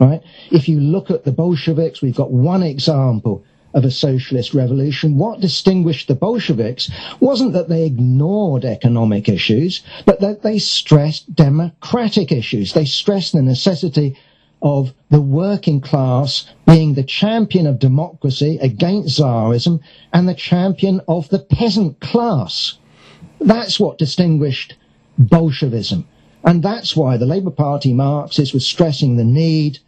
Right? If you look at the Bolsheviks, we've got one example of a socialist revolution. What distinguished the Bolsheviks wasn't that they ignored economic issues, but that they stressed democratic issues. They stressed the necessity of the working class being the champion of democracy against Tsarism and the champion of the peasant class. That's what distinguished Bolshevism. And that's why the Labour Party Marxists were stressing the need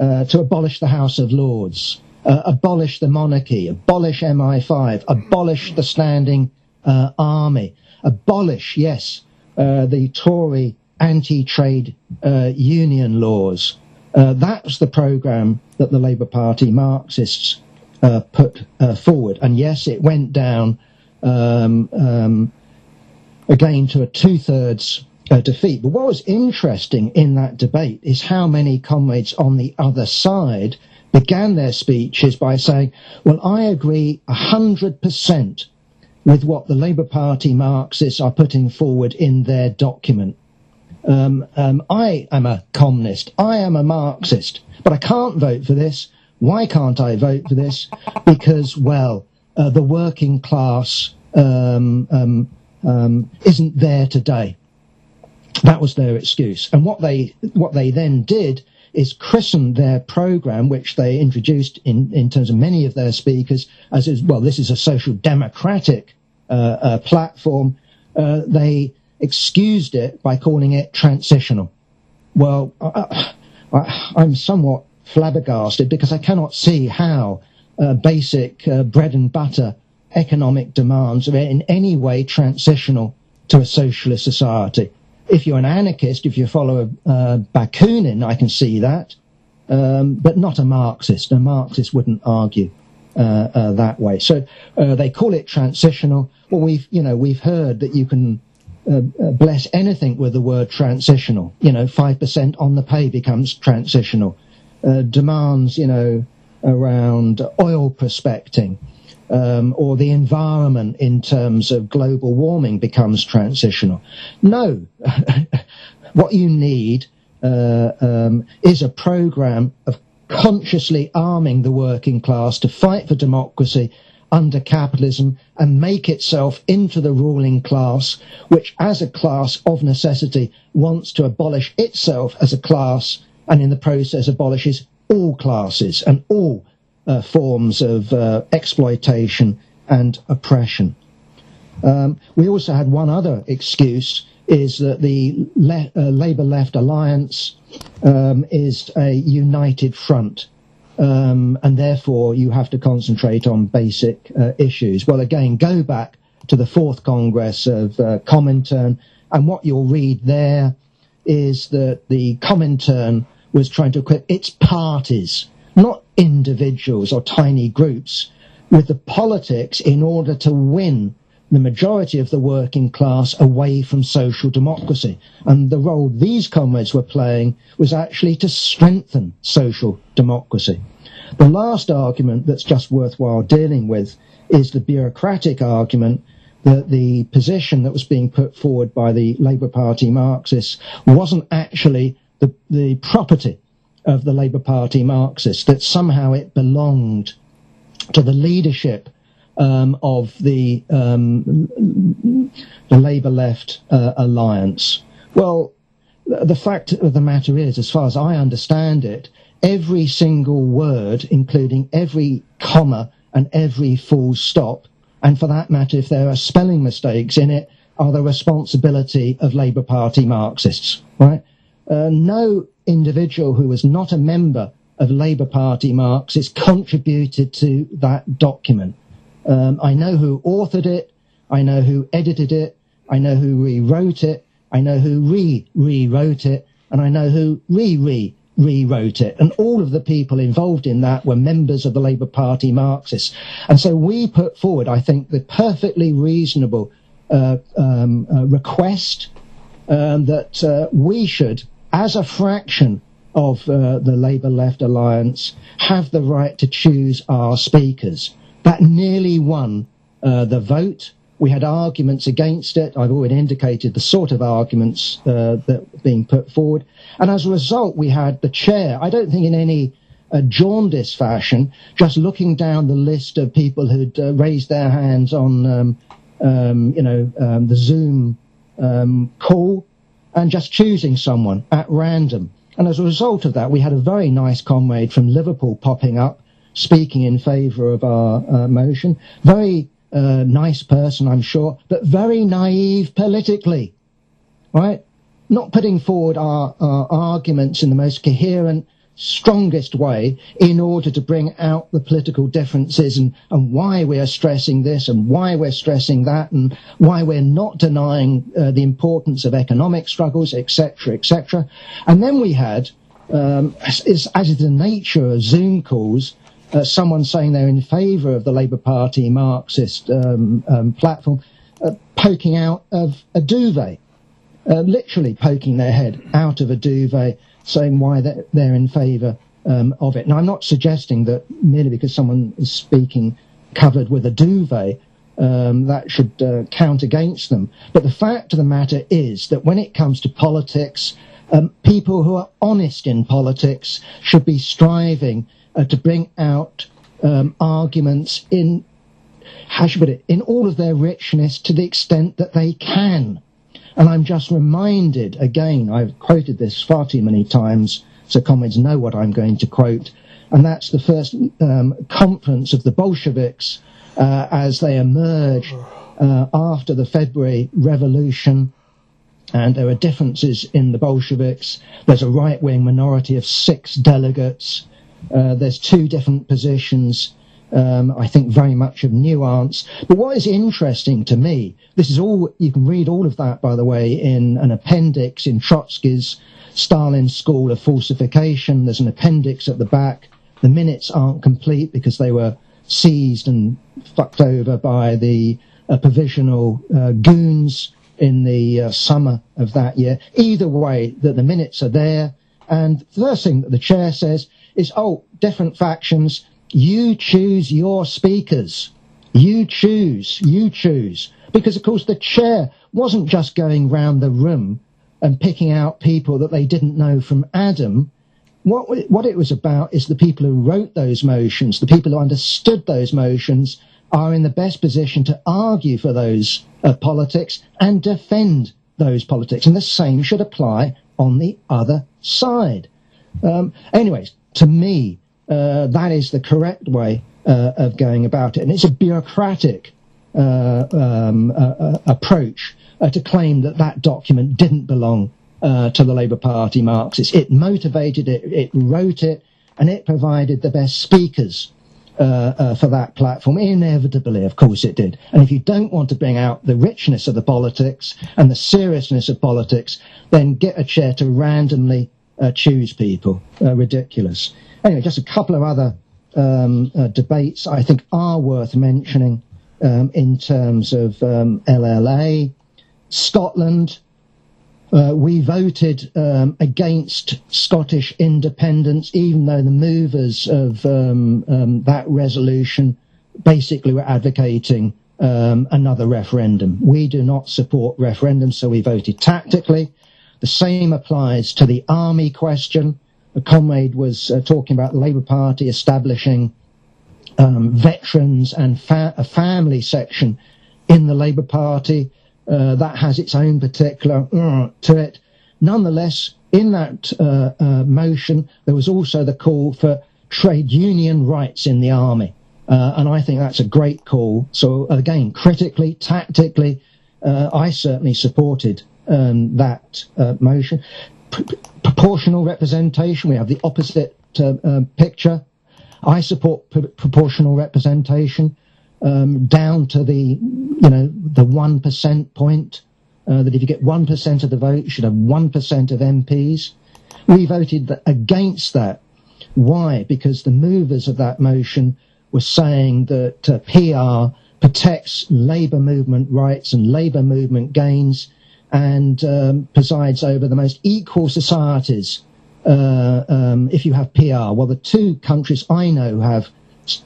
uh, to abolish the House of Lords, uh, abolish the monarchy, abolish MI5, abolish the standing uh, army, abolish, yes, uh, the Tory anti-trade uh, union laws, that was the programme that the Labour Party Marxists put forward. And yes, it went down um, um, again to a two thirds uh, defeat. But what was interesting in that debate is how many comrades on the other side began their speeches by saying, Well, I agree 100% with what the Labour Party Marxists are putting forward in their document. Um, um, I am a communist. I am a Marxist, but I can't vote for this. Why can't I vote for this? Because, well, uh, the working class um, um, um isn't there today. That was their excuse. And what they what they then did is christen their program, which they introduced in, in terms of many of their speakers, as is, well, this is a social democratic uh, uh, platform. Uh, they excused it by calling it transitional. Well, I, am somewhat flabbergasted because I cannot see how uh, basic uh, bread and butter economic demands are in any way transitional to a socialist society. If you're an anarchist, if you follow uh, Bakunin, I can see that, um, but not a Marxist. A Marxist wouldn't argue uh, uh, that way. So uh, they call it transitional. Well, we've you know we've heard that you can uh, uh, bless anything with the word transitional. You know, 5% on the pay becomes transitional. Demands, you know, around oil prospecting um, or the environment in terms of global warming becomes transitional. No. what you need uh, um, is a program of consciously arming the working class to fight for democracy under capitalism and make itself into the ruling class, which as a class of necessity wants to abolish itself as a class and in the process abolishes all classes and all uh, forms of uh, exploitation and oppression. Um, we also had one other excuse is that the le- uh, Labour Left Alliance um, is a united front um, and therefore you have to concentrate on basic uh, issues. Well, again, go back to the fourth Congress of uh, Comintern, and what you'll read there is that the Comintern was trying to equip its parties, not individuals or tiny groups, with the politics in order to win the majority of the working class away from social democracy. And the role these comrades were playing was actually to strengthen social democracy. The last argument that's just worthwhile dealing with is the bureaucratic argument that the position that was being put forward by the Labour Party Marxists wasn't actually the, the property of the Labour Party Marxists, that somehow it belonged to the leadership um, of the um, the Labour Left uh, alliance. Well, the fact of the matter is, as far as I understand it, every single word, including every comma and every full stop, and for that matter, if there are spelling mistakes in it, are the responsibility of Labour Party Marxists, right? Uh, no individual who was not a member of Labour Party Marxists contributed to that document. Um, I know who authored it. I know who edited it. I know who rewrote it. I know who re-rewrote it. And I know who re-re rewrote it. And all of the people involved in that were members of the Labour Party Marxists. And so we put forward, I think, the perfectly reasonable uh, um, uh, request um, that uh, we should, as a fraction of uh, the Labour Left Alliance, have the right to choose our speakers. That nearly won uh, the vote. We had arguments against it. I've already indicated the sort of arguments uh, that were being put forward. And as a result, we had the chair, I don't think in any uh, jaundice fashion, just looking down the list of people who'd uh, raised their hands on, um, um, you know, um, the Zoom um, call and just choosing someone at random. And as a result of that, we had a very nice comrade from Liverpool popping up speaking in favour of our uh, motion. Very uh, nice person, I'm sure, but very naive politically, right? Not putting forward our, our arguments in the most coherent, strongest way in order to bring out the political differences and, and why we are stressing this and why we're stressing that and why we're not denying uh, the importance of economic struggles, etc., etc. And then we had, um, as, as is the nature of Zoom calls, uh, someone saying they're in favour of the Labour Party Marxist um, um, platform, uh, poking out of a duvet, uh, literally poking their head out of a duvet, saying why they're, they're in favour um, of it. Now, I'm not suggesting that merely because someone is speaking covered with a duvet, um, that should uh, count against them. But the fact of the matter is that when it comes to politics, um, people who are honest in politics should be striving uh, to bring out um, arguments in how should I put it in all of their richness to the extent that they can. And I'm just reminded again, I've quoted this far too many times, so comrades know what I'm going to quote, and that's the first um, conference of the Bolsheviks uh, as they emerge uh, after the February Revolution. And there are differences in the Bolsheviks. There's a right wing minority of six delegates. Uh, there's two different positions. Um, I think very much of nuance. But what is interesting to me, this is all, you can read all of that, by the way, in an appendix in Trotsky's Stalin School of Falsification. There's an appendix at the back. The minutes aren't complete because they were seized and fucked over by the uh, provisional uh, goons in the uh, summer of that year. Either way, that the minutes are there. And the first thing that the chair says is, oh, different factions, you choose your speakers. You choose, you choose. Because of course the chair wasn't just going round the room and picking out people that they didn't know from Adam. What, what it was about is the people who wrote those motions, the people who understood those motions are in the best position to argue for those uh, politics and defend those politics. And the same should apply on the other side. Um, anyways, to me, uh, that is the correct way uh, of going about it. And it's a bureaucratic uh, um, uh, uh, approach to claim that that document didn't belong to the Labour Party Marxists. It motivated it, it wrote it, and it provided the best speakers uh, uh, for that platform. Inevitably, of course, it did. And if you don't want to bring out the richness of the politics and the seriousness of politics, then get a chair to randomly uh, choose people. Ridiculous. Anyway, just a couple of other um, uh, debates I think are worth mentioning um, in terms of um, LLA. Scotland, uh, we voted um, against Scottish independence, even though the movers of um, um, that resolution basically were advocating um, another referendum. We do not support referendums, so we voted tactically. The same applies to the army question. A comrade was uh, talking about the Labour Party establishing um, veterans and fa- a family section in the Labour Party. Uh, that has its own particular uh, to it. Nonetheless, in that uh, uh, motion, there was also the call for trade union rights in the army. Uh, and I think that's a great call. So again, critically, tactically, I certainly supported um, that motion. Proportional representation, we have the opposite picture. I support p- proportional representation um, down to the, you know, the 1% point, uh, that if you get 1% of the vote, you should have 1% of MPs. We voted against that. Why? Because the movers of that motion were saying that uh, PR protects labour movement rights and labour movement gains and um, presides over the most equal societies uh, um, if you have PR. Well, the two countries I know have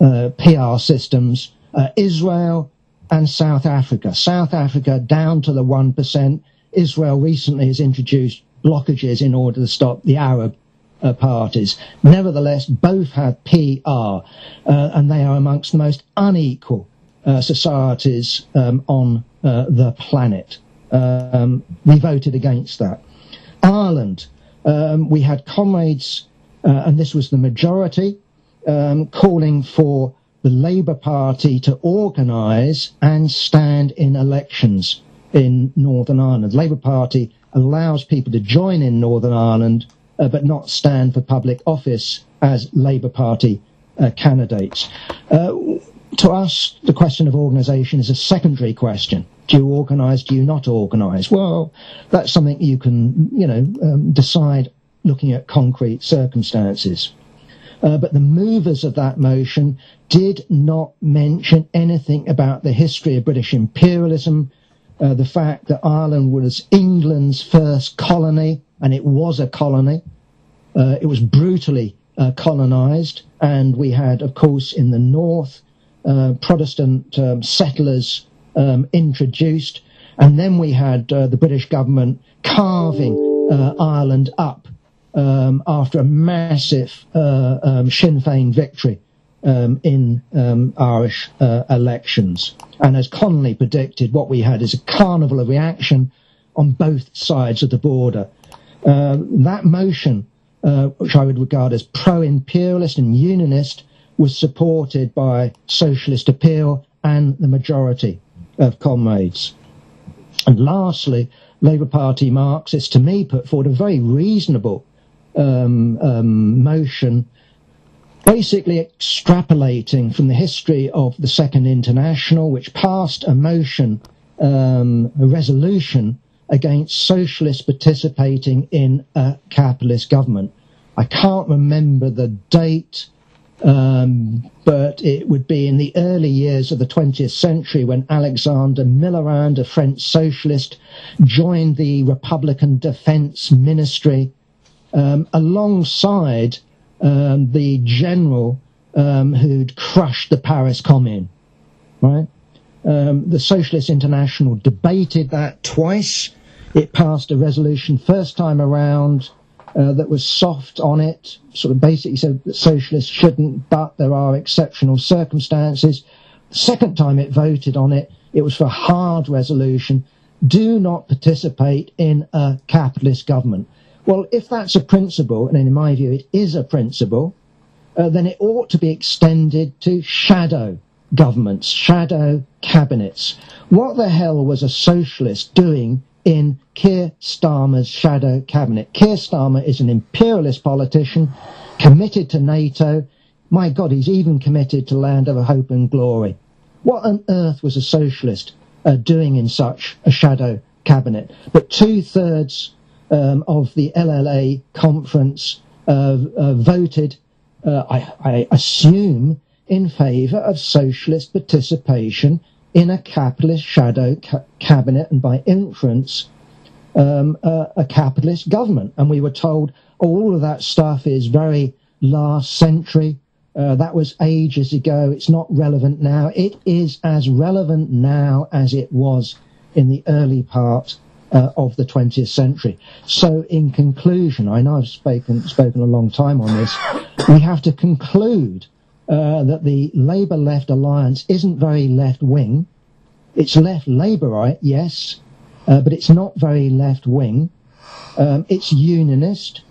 uh, PR systems uh, Israel and South Africa. South Africa down to the 1%. Israel recently has introduced blockages in order to stop the Arab uh, parties. Nevertheless, both have PR, uh, and they are amongst the most unequal uh, societies um, on the planet. Um, we voted against that. Ireland, um, we had comrades, uh, and this was the majority, um, calling for the Labour Party to organise and stand in elections in Northern Ireland. The Labour Party allows people to join in Northern Ireland uh, but not stand for public office as Labour Party uh, candidates. Uh, to us, the question of organisation is a secondary question. Do you organise? Do you not organise? Well, that's something you can, you know, um, decide looking at concrete circumstances. Uh, but the movers of that motion did not mention anything about the history of British imperialism, uh, the fact that Ireland was England's first colony, and it was a colony. Uh, it was brutally uh, colonized, and we had, of course, in the north, uh, Protestant um, settlers um, introduced, and then we had uh, the British government carving Ireland up um, after a massive uh, um, Sinn Féin victory um, in um, Irish uh, elections. And as Connolly predicted, what we had is a carnival of reaction on both sides of the border. Uh, that motion, uh, which I would regard as pro-imperialist and unionist, was supported by Socialist Appeal and the majority of comrades. And lastly, Labour Party Marxists, to me, put forward a very reasonable um, um, motion, basically extrapolating from the history of the Second International, which passed a motion, um, a resolution against socialists participating in a capitalist government. I can't remember the date, Um, but it would be in the early years of the 20th century when Alexander Millerand, a French socialist, joined the Republican Defense Ministry um, alongside um, the general um, who'd crushed the Paris Commune. Right? Um, the Socialist International debated that twice. It passed a resolution first time around uh, that was soft on it, sort of basically said that socialists shouldn't, but there are exceptional circumstances. The second time it voted on it, it was for hard resolution. Do not participate in a capitalist government. Well, if that's a principle, and in my view it is a principle, uh, then it ought to be extended to shadow governments, shadow cabinets. What the hell was a socialist doing in Keir Starmer's shadow cabinet. Keir Starmer is an imperialist politician committed to NATO. My God, he's even committed to Land of Hope and Glory. What on earth was a socialist uh, doing in such a shadow cabinet? But two thirds um, of the LLA conference uh, uh, voted, uh, I, I assume, in favour of socialist participation in a capitalist shadow ca- cabinet and by inference um, a, a, capitalist government. And we were told all of that stuff is very last century. Uh, that was ages ago. It's not relevant now. It is as relevant now as it was in the early part uh, of the 20th century. So, in conclusion, I know I've spoken spoken a long time on this. We have to conclude uh, that the Labour left alliance isn't very left wing. It's left Labourite, yes, uh, but it's not very left wing. Um, it's unionist.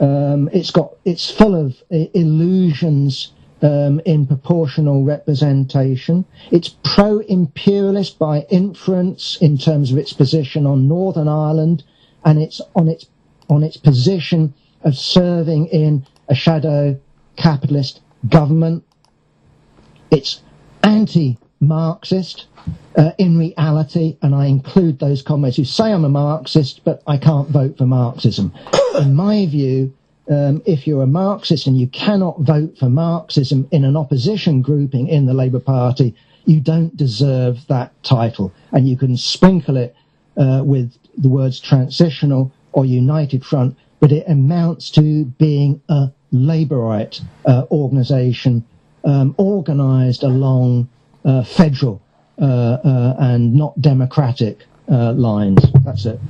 Um, it's got it's full of illusions um, in proportional representation. It's pro-imperialist by inference in terms of its position on Northern Ireland, and it's on its on its position of serving in a shadow capitalist government. It's anti-Marxist uh, in reality, and I include those comrades who say I'm a Marxist, but I can't vote for Marxism. In my view, um, if you're a Marxist and you cannot vote for Marxism in an opposition grouping in the Labour Party, you don't deserve that title. And you can sprinkle it uh, with the words transitional or united front, but it amounts to being a Labourite uh, organisation um, organised along uh, federal uh, uh, and not democratic lines. That's it.